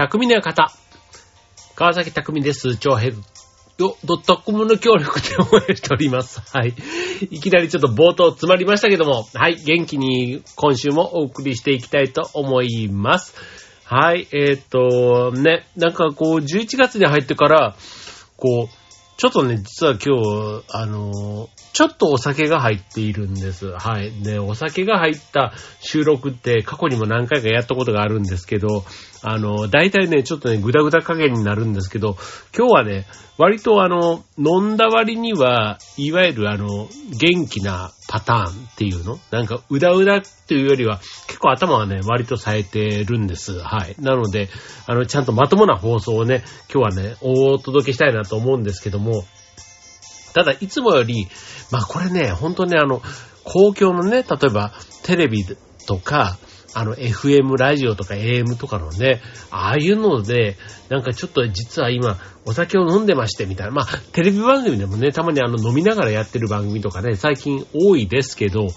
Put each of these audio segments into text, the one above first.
匠の方。川崎匠です。超ヘッドドットコムの協力で応援しております。はい。いきなりちょっと冒頭詰まりましたけども、はい。元気に今週もお送りしていきたいと思います。はい。えーっと、ね、なんかこう、11月に入ってから、こう、ちょっとね、実は今日、あの、ちょっとお酒が入っているんです。はい。で、お酒が入った収録って過去にも何回かやったことがあるんですけど、あの、大体ね、ちょっとね、ぐだぐだ加減になるんですけど、今日はね、割とあの、飲んだ割には、いわゆるあの、元気なパターンっていうのなんか、うだうだっていうよりは、結構頭はね、割と冴えてるんです。はい。なので、あの、ちゃんとまともな放送をね、今日はね、お届けしたいなと思うんですけども、ただ、いつもより、まあこれね、本当ね、あの、公共のね、例えば、テレビとか、あの、FM ラジオとか AM とかのね、ああいうので、なんかちょっと実は今、お酒を飲んでましてみたいな。まあ、テレビ番組でもね、たまにあの、飲みながらやってる番組とかね、最近多いですけど、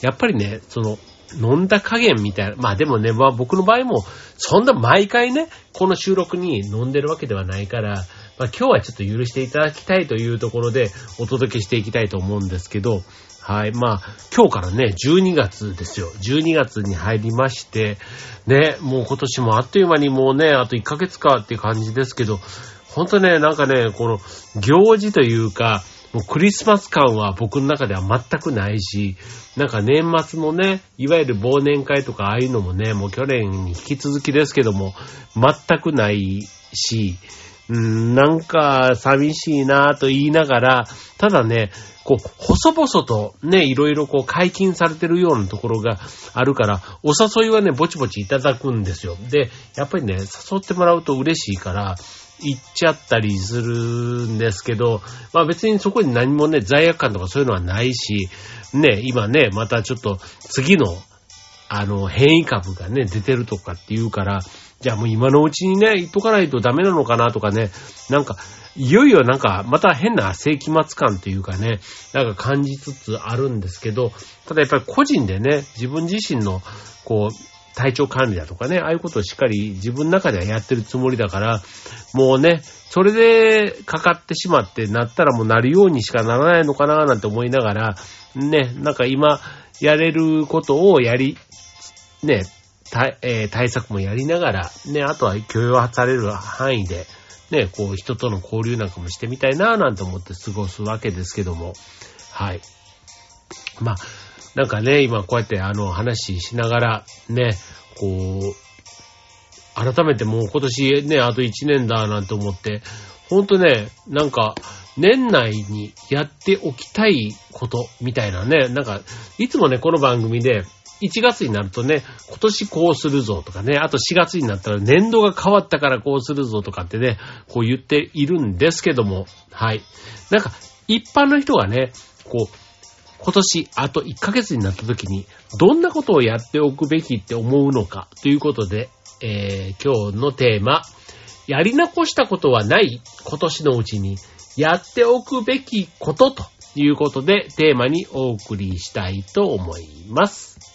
やっぱりね、その、飲んだ加減みたいな。まあでもね、まあ僕の場合も、そんな毎回ね、この収録に飲んでるわけではないから、まあ今日はちょっと許していただきたいというところでお届けしていきたいと思うんですけど、はい。まあ、今日からね、12月ですよ。12月に入りまして、ね、もう今年もあっという間にもうね、あと1ヶ月かっていう感じですけど、本当ね、なんかね、この行事というか、もうクリスマス感は僕の中では全くないし、なんか年末のね、いわゆる忘年会とかああいうのもね、もう去年に引き続きですけども、全くないし、うん、なんか寂しいなぁと言いながら、ただね、こう、細々とね、いろいろこう解禁されてるようなところがあるから、お誘いはね、ぼちぼちいただくんですよ。で、やっぱりね、誘ってもらうと嬉しいから、行っちゃったりするんですけど、まあ別にそこに何もね、罪悪感とかそういうのはないし、ね、今ね、またちょっと次の、あの、変異株がね、出てるとかっていうから、じゃあもう今のうちにね、言っとかないとダメなのかなとかね、なんか、いよいよなんか、また変な世紀末感というかね、なんか感じつつあるんですけど、ただやっぱり個人でね、自分自身の、こう、体調管理だとかね、ああいうことをしっかり自分の中ではやってるつもりだから、もうね、それでかかってしまってなったらもうなるようにしかならないのかななんて思いながら、ね、なんか今やれることをやり、ね、対えー対策もやりながら、ね、あとは許容される範囲で、ね、こう人との交流なんかもしてみたいななんて思って過ごすわけですけども、はい。まあ、なんかね、今こうやってあの話しながら、ね、こう、改めてもう今年ね、あと1年だなんて思って、ほんとね、なんか、年内にやっておきたいことみたいなね、なんか、いつもね、この番組で、1月になるとね、今年こうするぞとかね、あと4月になったら年度が変わったからこうするぞとかってね、こう言っているんですけども、はい。なんか、一般の人がね、こう、今年あと1ヶ月になった時に、どんなことをやっておくべきって思うのかということで、えー、今日のテーマ、やり残したことはない今年のうちに、やっておくべきことということで、テーマにお送りしたいと思います。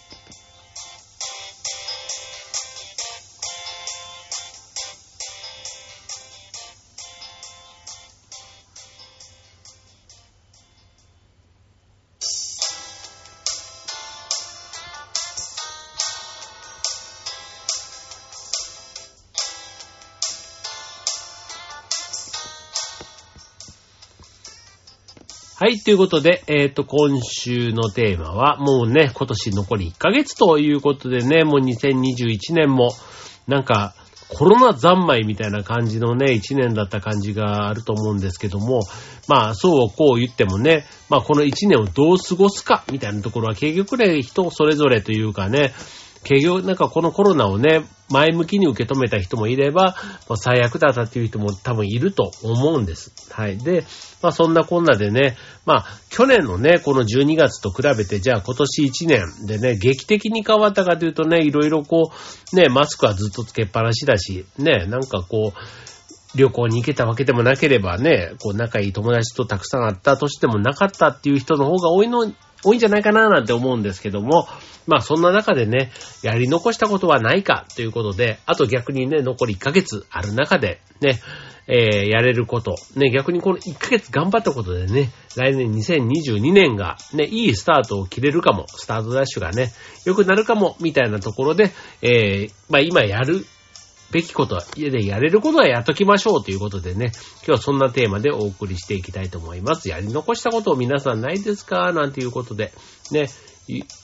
はい、ということで、えっ、と、今週のテーマは、もうね、今年残り1ヶ月ということでね、もう2021年も、なんか、コロナ三昧みたいな感じのね、1年だった感じがあると思うんですけども、まあ、そうこう言ってもね、まあ、この1年をどう過ごすか、みたいなところは結局ね、人それぞれというかね、結局、なんかこのコロナをね、前向きに受け止めた人もいれば、まあ、最悪だったっていう人も多分いると思うんです。はい。で、まあそんなこんなでね、まあ去年のね、この12月と比べて、じゃあ今年1年でね、劇的に変わったかというとね、いろいろこう、ね、マスクはずっとつけっぱなしだし、ね、なんかこう、旅行に行けたわけでもなければね、こう仲いい友達とたくさん会った年でもなかったっていう人の方が多いの多いんじゃないかななんて思うんですけども、まあそんな中でね、やり残したことはないかということで、あと逆にね、残り1ヶ月ある中で、ね、えー、やれること。ね、逆にこの1ヶ月頑張ったことでね、来年2022年がね、いいスタートを切れるかも、スタートダッシュがね、良くなるかも、みたいなところで、えー、まあ今やるべきことは、家でやれることはやっときましょうということでね、今日はそんなテーマでお送りしていきたいと思います。やり残したことを皆さんないですか？なんていうことで、ね、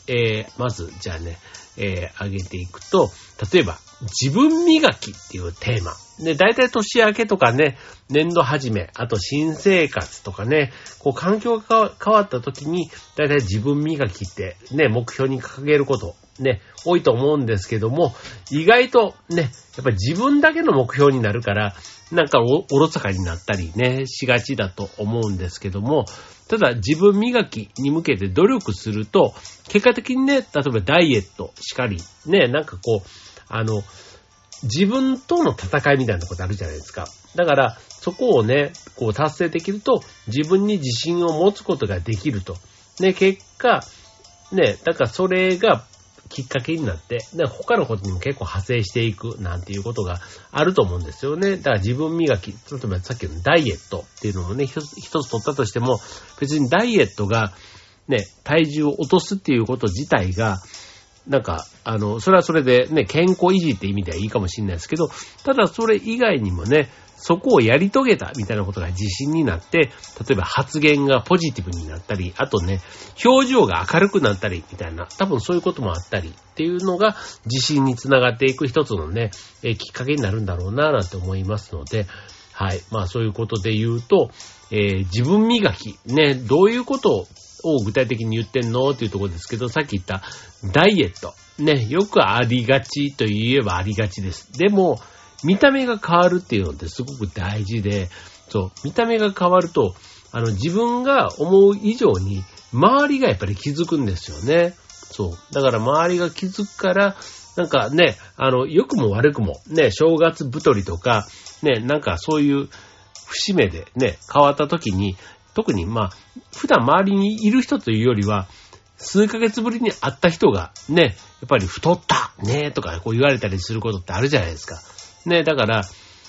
えー、まず、じゃあね、えー、上げていくと、例えば、自分磨きっていうテーマ。ね、大体年明けとかね、年度始め、あと新生活とかね、こう環境が変わった時に、大体自分磨きってね、目標に掲げること、ね、多いと思うんですけども、意外とね、やっぱり自分だけの目標になるから、なんかおろそかになったりね、しがちだと思うんですけども、ただ自分磨きに向けて努力すると、結果的にね、例えばダイエットしかり、ね、なんかこう、あの、自分との戦いみたいなことあるじゃないですか。だから、そこをね、こう達成できると、自分に自信を持つことができると。ね、結果、ね、だからそれがきっかけになって、で他のことにも結構派生していくなんていうことがあると思うんですよね。だから自分磨き、例えばさっきのダイエットっていうのもね、一つ一つ取ったとしても、別にダイエットがね、体重を落とすっていうこと自体が、なんか、あの、それはそれでね、健康維持って意味ではいいかもしれないですけど、ただそれ以外にもね、そこをやり遂げたみたいなことが自信になって、例えば発言がポジティブになったり、あとね、表情が明るくなったり、みたいな、多分そういうこともあったりっていうのが自信につながっていく一つのね、えきっかけになるんだろうなぁ、なんて思いますので、はい。まあそういうことで言うと、えー、自分磨き、ね、どういうことをを具体的に言ってんのっていうところですけど、さっき言ったダイエット。ね、よくありがちと言えばありがちです。でも、見た目が変わるっていうのってすごく大事で、そう、見た目が変わると、あの、自分が思う以上に、周りがやっぱり気づくんですよね。そう。だから周りが気づくから、なんかね、あの、良くも悪くも、ね、正月太りとか、ね、なんかそういう節目でね、変わった時に、特にまあ、普段周りにいる人というよりは、数ヶ月ぶりに会った人がね、やっぱり太ったねとかこう言われたりすることってあるじゃないですか。ね、だから、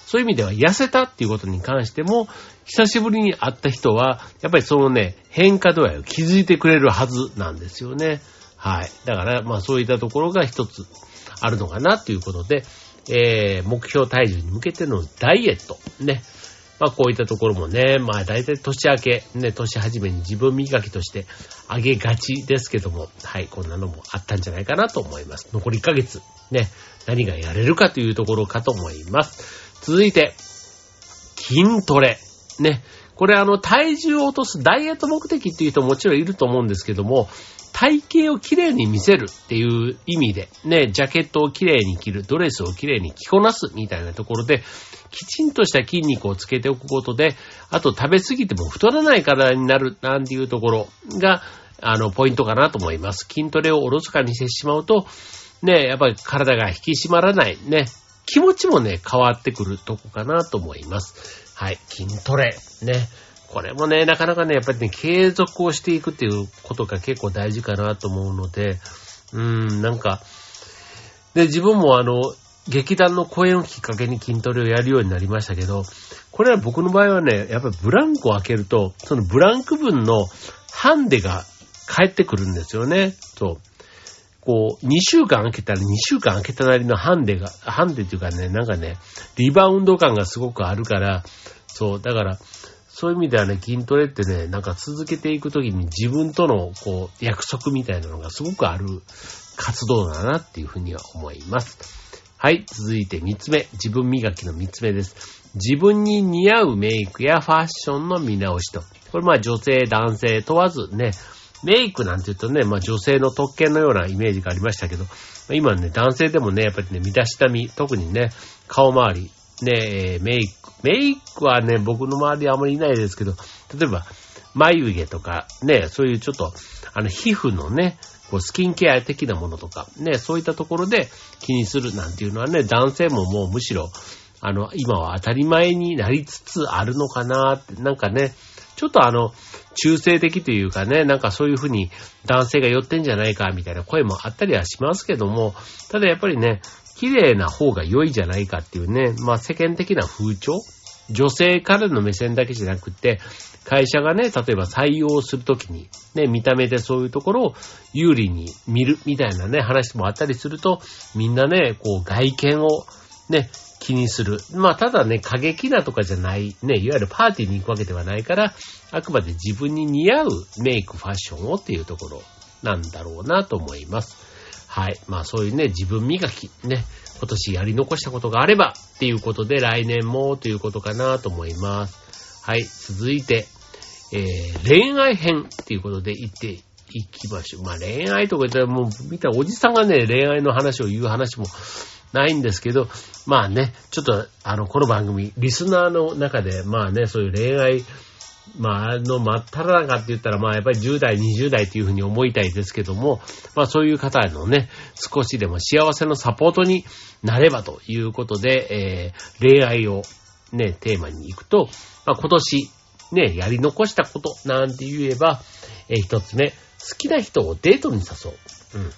そういう意味では痩せたっていうことに関しても、久しぶりに会った人は、やっぱりそのね、変化度合いを気づいてくれるはずなんですよね。はい。だから、まあそういったところが一つあるのかなっていうことで、えー、目標体重に向けてのダイエット、ね。まあこういったところもね、まあ大体年明け、ね、年始めに自分磨きとしてあげがちですけども、はい、こんなのもあったんじゃないかなと思います。残り1ヶ月、ね、何がやれるかというところかと思います。続いて、筋トレ。ね。これあの、体重を落とすダイエット目的っていう人ももちろんいると思うんですけども、体型をきれいに見せるっていう意味で、ね、ジャケットをきれいに着る、ドレスをきれいに着こなすみたいなところで、きちんとした筋肉をつけておくことで、あと食べ過ぎても太らない体になるなんていうところが、あの、ポイントかなと思います。筋トレをおろそかにしてしまうと、ね、やっぱり体が引き締まらない、ね、気持ちもね、変わってくるとこかなと思います。はい、筋トレ、ね。これもね、なかなかね、やっぱりね、継続をしていくっていうことが結構大事かなと思うので、うーん、なんか、で、自分もあの、劇団の公演をきっかけに筋トレをやるようになりましたけど、これは僕の場合はね、やっぱりブランクを開けると、そのブランク分のハンデが返ってくるんですよね。そう。こう、2週間空けたら2週間空けたなりのハンデが、ハンデっていうかね、なんかね、リバウンド感がすごくあるから、そう、だから、そういう意味ではね、筋トレってね、なんか続けていくときに自分との、こう、約束みたいなのがすごくある活動だなっていうふうには思います。はい、続いて3つ目。自分磨きの3つ目です。自分に似合うメイクやファッションの見直しと。これまあ女性、男性問わずね、メイクなんて言うとね、まあ女性の特権のようなイメージがありましたけど、今ね、男性でもね、やっぱりね、身だしなみ、特にね、顔周り、ねえ、メイク、メイクはね、僕の周りあまりいないですけど、例えば、眉毛とか、ね、そういうちょっと、あの、皮膚のね、こうスキンケア的なものとか、ね、そういったところで気にするなんていうのはね、男性ももうむしろ、あの、今は当たり前になりつつあるのかなって、なんかね、ちょっとあの、中性的というかね、なんかそういうふうに男性が寄ってんじゃないかみたいな声もあったりはしますけども、ただやっぱりね、綺麗な方が良いじゃないかっていうね、まあ世間的な風潮？女性からの目線だけじゃなくて、会社がね、例えば採用するときに、ね、見た目でそういうところを有利に見るみたいなね、話もあったりすると、みんなね、こう外見をね、気にする。まあ、ただね、過激なとかじゃない、ね、いわゆるパーティーに行くわけではないから、あくまで自分に似合うメイク、ファッションをっていうところなんだろうなと思います。はい。まあ、そういうね、自分磨き、ね、今年やり残したことがあればっていうことで来年もということかなと思います。はい。続いて、えー、恋愛編っていうことで言っていきましょう。まあ恋愛とか言ったらもう見たおじさんがね、恋愛の話を言う話もないんですけど、まあね、ちょっとあの、この番組、リスナーの中で、まあね、そういう恋愛、まあ、あの、真っ只中って言ったら、まあ、やっぱり10代、20代っていうふうに思いたいですけども、まあ、そういう方のね、少しでも幸せのサポートになればということで、えー、恋愛をね、テーマに行くと、まあ、今年、ね、やり残したことなんて言えば、えー、一つ目、好きな人をデートに誘う。うん。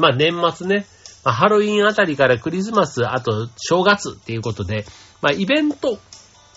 まあ、年末ね、まあ、ハロウィンあたりからクリスマス、あと正月っていうことで、まあ、イベント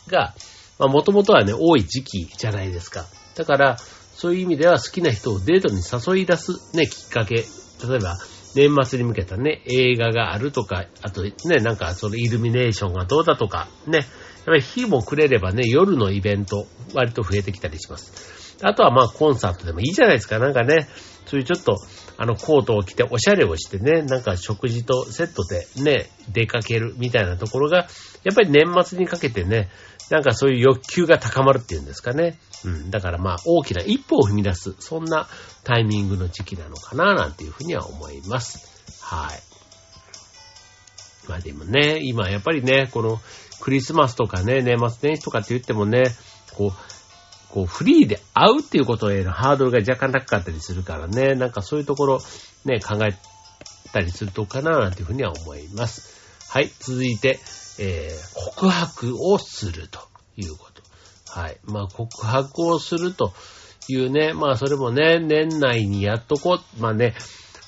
が、まあもともとはね、多い時期じゃないですか。だから、そういう意味では好きな人をデートに誘い出すね、きっかけ。例えば、年末に向けたね、映画があるとか、あとね、なんかそのイルミネーションがどうだとか、ね、やっぱり日も暮れればね、夜のイベント、割と増えてきたりします。あとはまあコンサートでもいいじゃないですか。なんかね、そういうちょっと、あのコートを着ておしゃれをしてね、なんか食事とセットでね、出かけるみたいなところが、やっぱり年末にかけてね、なんかそういう欲求が高まるっていうんですかね。うん。だからまあ大きな一歩を踏み出す、そんなタイミングの時期なのかな、なんていうふうには思います。はい。まあでもね、今やっぱりね、このクリスマスとかね、年末年始とかって言ってもね、こう、こう、フリーで会うっていうことへのハードルが若干高かったりするからね、なんかそういうところ、ね、考えたりするとかな、なんていうふうには思います。はい、続いて、えー、告白をするということ。はい。まあ、告白をするというね、まあ、それもね、年内にやっとこう、まあね、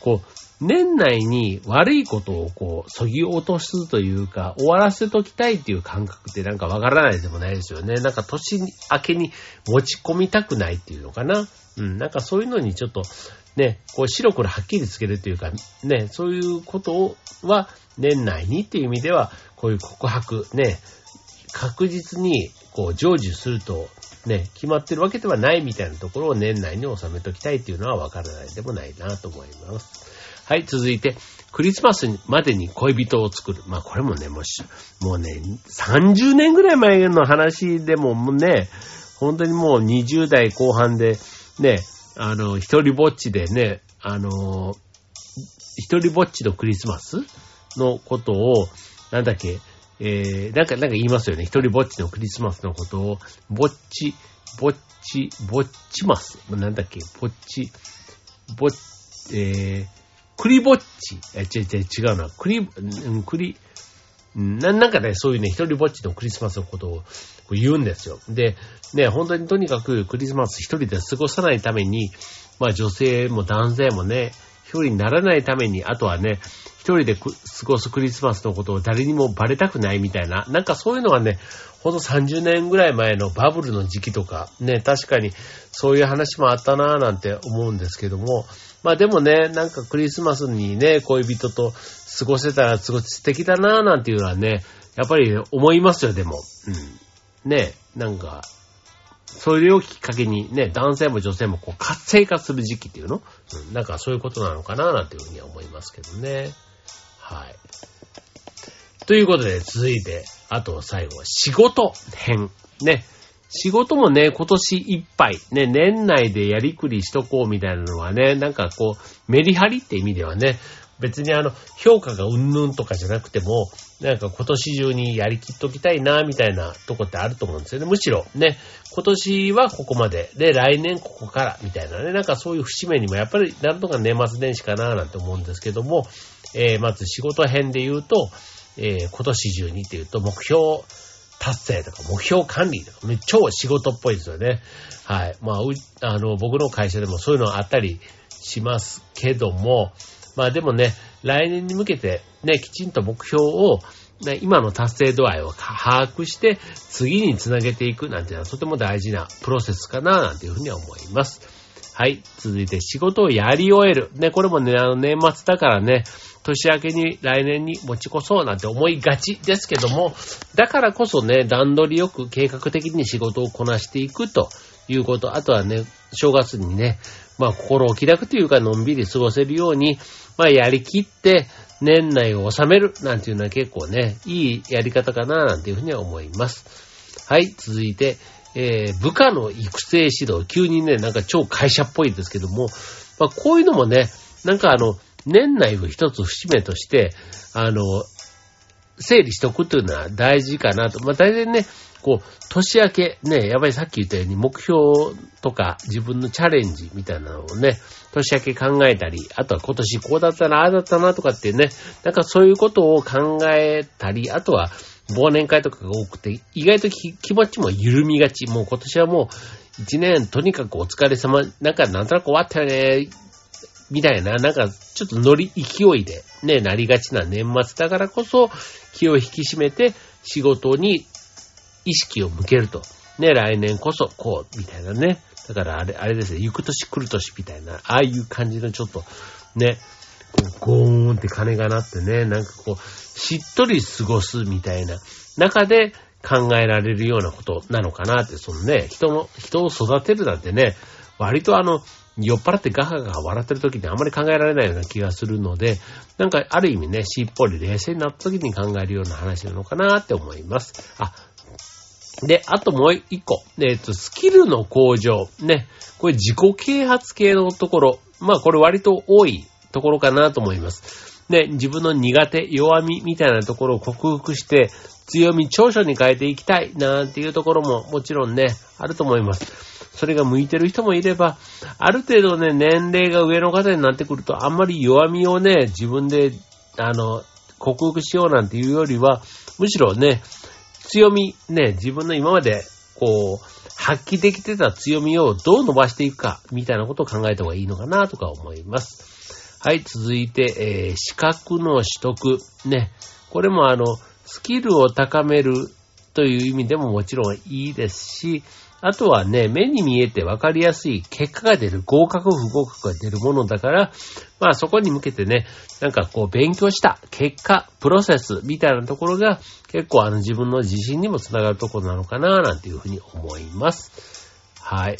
こう、年内に悪いことをこう、そぎ落とすというか、終わらせときたいっていう感覚ってなんかわからないでもないですよね。なんか年明けに持ち込みたくないっていうのかな。うん、なんかそういうのにちょっと、ね、こう白黒はっきりつけるというか、ね、そういうことは年内にっていう意味では、こういう告白、ね、確実に、こう、成就すると、ね、決まってるわけではないみたいなところを年内に収めときたいっていうのはわからないでもないなと思います。はい、続いて、クリスマスまでに恋人を作る。まあこれもね、もうもうね、30年ぐらい前の話でもね、本当にもう20代後半で、ね、あの、一人ぼっちでね、あの、一人ぼっちのクリスマスのことを、なんだっけ、えー、なんか、なんか言いますよね。一人ぼっちのクリスマスのことを、ぼっち、ぼっち、ぼっちます。なんだっけ、ぼっち、ぼっ、えー、クリぼっち。え、違う違う違うな。クリ、ん、クリ、な、なんかね、そういうね、一人ぼっちのクリスマスのことを言うんですよ。で、ね、本当にとにかくクリスマス一人で過ごさないために、まあ女性も男性もね、一人にならないために、あとはね、一人で過ごすクリスマスのことを誰にもバレたくないみたいな、なんかそういうのはね、ほんと30年ぐらい前のバブルの時期とか、ね、確かにそういう話もあったなぁなんて思うんですけども、まあでもね、なんかクリスマスにね、恋人と過ごせたらすごい素敵だなぁなんていうのはね、やっぱり思いますよ、でも。うん。ね、なんか、それをきっかけにね、男性も女性もこう活性化する時期っていうの？うん、なんかそういうことなのかなぁなんていうふうには思いますけどね。はい。ということで、続いて、あと最後は仕事編。ね。仕事もね、今年いっぱい、ね、年内でやりくりしとこうみたいなのはね、なんかこう、メリハリって意味ではね、別にあの、評価がうんぬんとかじゃなくても、なんか今年中にやりきっときたいな、みたいなとこってあると思うんですよね。むしろね、今年はここまで、で、来年ここから、みたいなね、なんかそういう節目にもやっぱりなんとか年末年始かな、なんて思うんですけども、えー、まず仕事編で言うと、えー、今年中にっていうと目標達成とか目標管理とか、ね超仕事っぽいですよね。はい。まあ、う、あの、僕の会社でもそういうのあったりしますけども、まあでもね、来年に向けてね、きちんと目標を、ね、今の達成度合いを把握して、次につなげていくなんていうのはとても大事なプロセスかな、なんていうふうには思います。はい。続いて仕事をやり終える。ね、これもね、あの年末だからね、年明けに来年に持ち越そうなんて思いがちですけども、だからこそね、段取りよく計画的に仕事をこなしていくということ、あとはね、正月にね、まあ心を気楽というかのんびり過ごせるように、まあやりきって年内を収めるなんていうのは結構ね、いいやり方かななんていうふうには思います。はい、続いて、えー、部下の育成指導、急にね、なんか超会社っぽいんですけども、まあ、こういうのもね、なんかあの、年内を一つ節目として、あの、整理しとくというのは大事かなと。まあ、大体ね、こう、年明け、ね、やっぱりさっき言ったように目標とか自分のチャレンジみたいなのをね、年明け考えたり、あとは今年こうだったな、ああだったなとかってね、なんかそういうことを考えたり、あとは忘年会とかが多くて、意外と気持ちも緩みがち。もう今年はもう一年とにかくお疲れ様、なんかなんとなく終わったよね、みたいな、なんかちょっと乗り、勢いでね、なりがちな年末だからこそ、気を引き締めて仕事に意識を向けると。ね、来年こそこう、みたいなね。だからあれ、あれですね、行く年来る年みたいな、ああいう感じのちょっと、ね、ゴーンって鐘が鳴ってね、なんかこう、しっとり過ごすみたいな中で考えられるようなことなのかなって、そのね、人の、人を育てるなんてね、割とあの、酔っ払ってガハガハ笑ってる時にあんまり考えられないような気がするので、なんかある意味ね、しっぽり冷静になった時に考えるような話なのかなって思います。あ、で、あともう一個。えっ、と、スキルの向上。ね。これ自己啓発系のところ。まあこれ割と多いところかなと思います。で、自分の苦手、弱みみたいなところを克服して、強み、長所に変えていきたいなんていうところももちろんね、あると思います。それが向いてる人もいれば、ある程度ね、年齢が上の方になってくると、あんまり弱みをね、自分で、あの、克服しようなんていうよりは、むしろね、強み、ね、自分の今まで、こう、発揮できてた強みをどう伸ばしていくか、みたいなことを考えた方がいいのかな、とか思います。はい、続いて、えー、資格の取得。ね。これもあの、スキルを高めるという意味でももちろんいいですし、あとはね、目に見えて分かりやすい結果が出る、合格不合格が出るものだから、まあそこに向けてね、なんかこう勉強した結果、プロセスみたいなところが結構あの自分の自信にもつながるところなのかななんていうふうに思います。はい。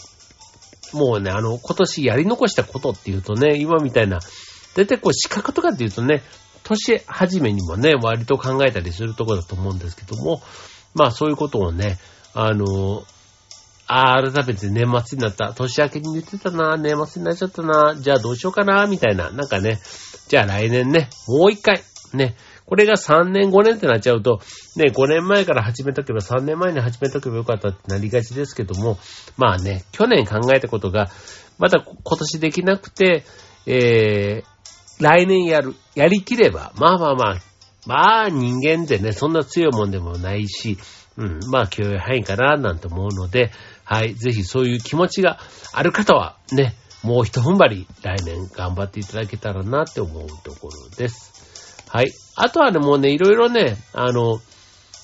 もうね、あの、今年やり残したことっていうとね、今みたいな、だいたいこう資格とかっていうとね、年始めにもね、割と考えたりするとこだと思うんですけども、まあそういうことをね、あの、ああ、改めて年末になった。年明けに言ってたな。年末になっちゃったな。じゃあどうしようかな。みたいな。なんかね。じゃあ来年ね。もう一回。ね。これが3年5年ってなっちゃうと、ね、5年前から始めたけば3年前に始めたけばよかったってなりがちですけども、まあね、去年考えたことが、また今年できなくて、えー、来年やる、やりきれば、まあまあまあ、まあ人間ってね、そんな強いもんでもないし、うん、まあ許容範囲かな、なんて思うので、はい、ぜひそういう気持ちがある方は、ね、もう一踏ん張り、来年頑張っていただけたらなって思うところです。はい。あとはね、もうね、いろいろね、あの、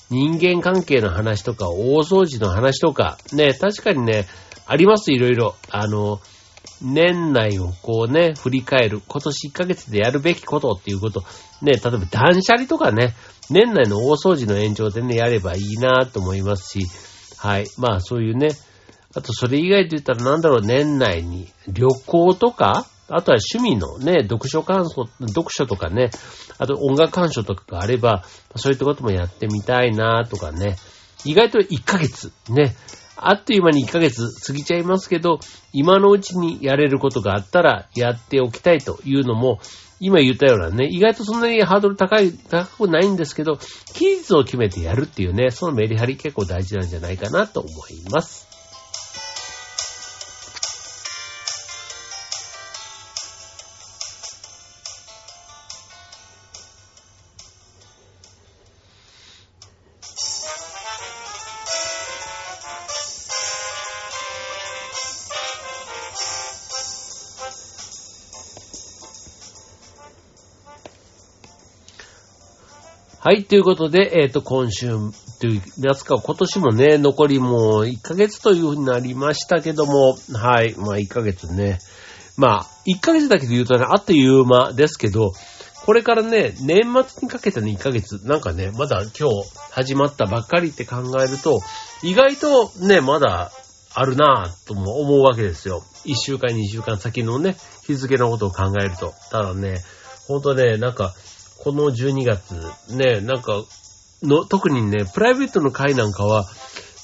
人間関係の話とか、大掃除の話とか、ね、確かにね、あります、いろいろ。あの、年内をこうね、振り返る。今年1ヶ月でやるべきことっていうこと。ね、例えば断捨離とかね、年内の大掃除の延長でね、やればいいなと思いますし、はい。まあそういうね、あとそれ以外で言ったらなんだろう、年内に旅行とか、あとは趣味のね、読書感想、読書とかね、あと音楽鑑賞とかがあれば、そういったこともやってみたいなとかね、意外と1ヶ月、ね、あっという間に1ヶ月過ぎちゃいますけど、今のうちにやれることがあったらやっておきたいというのも、今言ったようなね、意外とそんなにハードル高い、高くないんですけど、期日を決めてやるっていうね、そのメリハリ結構大事なんじゃないかなと思います。はい、ということで、えっ、と、今週、というやつか、今年もね、残りもう1ヶ月という風になりましたけども、はい、まあ1ヶ月ね。まあ、1ヶ月だけで言うとね、あっという間ですけど、これからね、年末にかけての1ヶ月、なんかね、まだ今日始まったばっかりって考えると、意外とね、まだあるなぁとも思うわけですよ。1週間、2週間先のね、日付のことを考えると。ただね、ほんとね、なんか、この12月、ね、なんか、の、特にね、プライベートの会なんかは、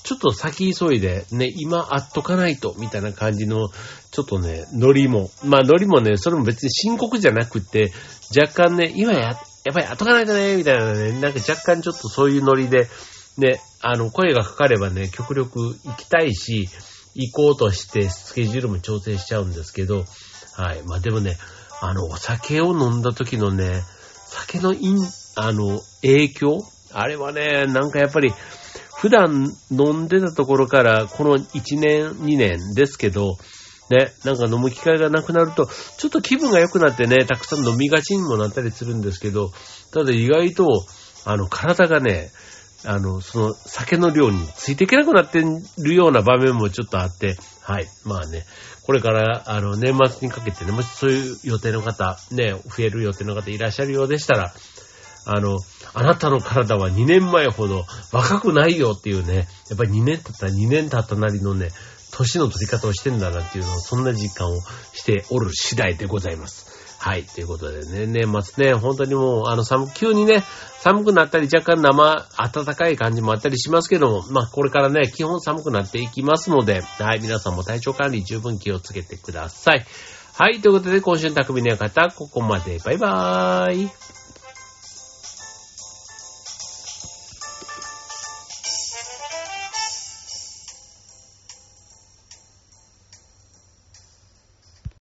ちょっと先急いで、ね、今会っとかないと、みたいな感じの、ちょっとね、ノリも、まあノリもね、それも別に深刻じゃなくて、若干ね、今や、やっぱり会っとかないとね、みたいなね、なんか若干ちょっとそういうノリで、ね、あの、声がかかればね、極力行きたいし、行こうとしてスケジュールも調整しちゃうんですけど、はい。まあでもね、あの、お酒を飲んだ時のね、酒のイン、あの、影響？あれはね、なんかやっぱり、普段飲んでたところから、この1年、2年ですけど、ね、なんか飲む機会がなくなると、ちょっと気分が良くなってね、たくさん飲みがちにもなったりするんですけど、ただ意外と、あの、体がね、あの、その酒の量についていけなくなってるような場面もちょっとあって、はい。まあね、これから、あの、年末にかけてね、もしそういう予定の方、ね、増える予定の方いらっしゃるようでしたら、あの、あなたの体は2年前ほど若くないよっていうね、やっぱり2年経った2年経ったなりのね、年の取り方をしてんだなっていうのを、そんな実感をしておる次第でございます。はい。ということでね、年末ね、本当にもう、あの、寒、急にね、寒くなったり、若干生、暖かい感じもあったりしますけども、まあ、これからね、基本寒くなっていきますので、はい。皆さんも体調管理十分気をつけてください。はい。ということで、今週の匠の方、ここまで。バイバーイ。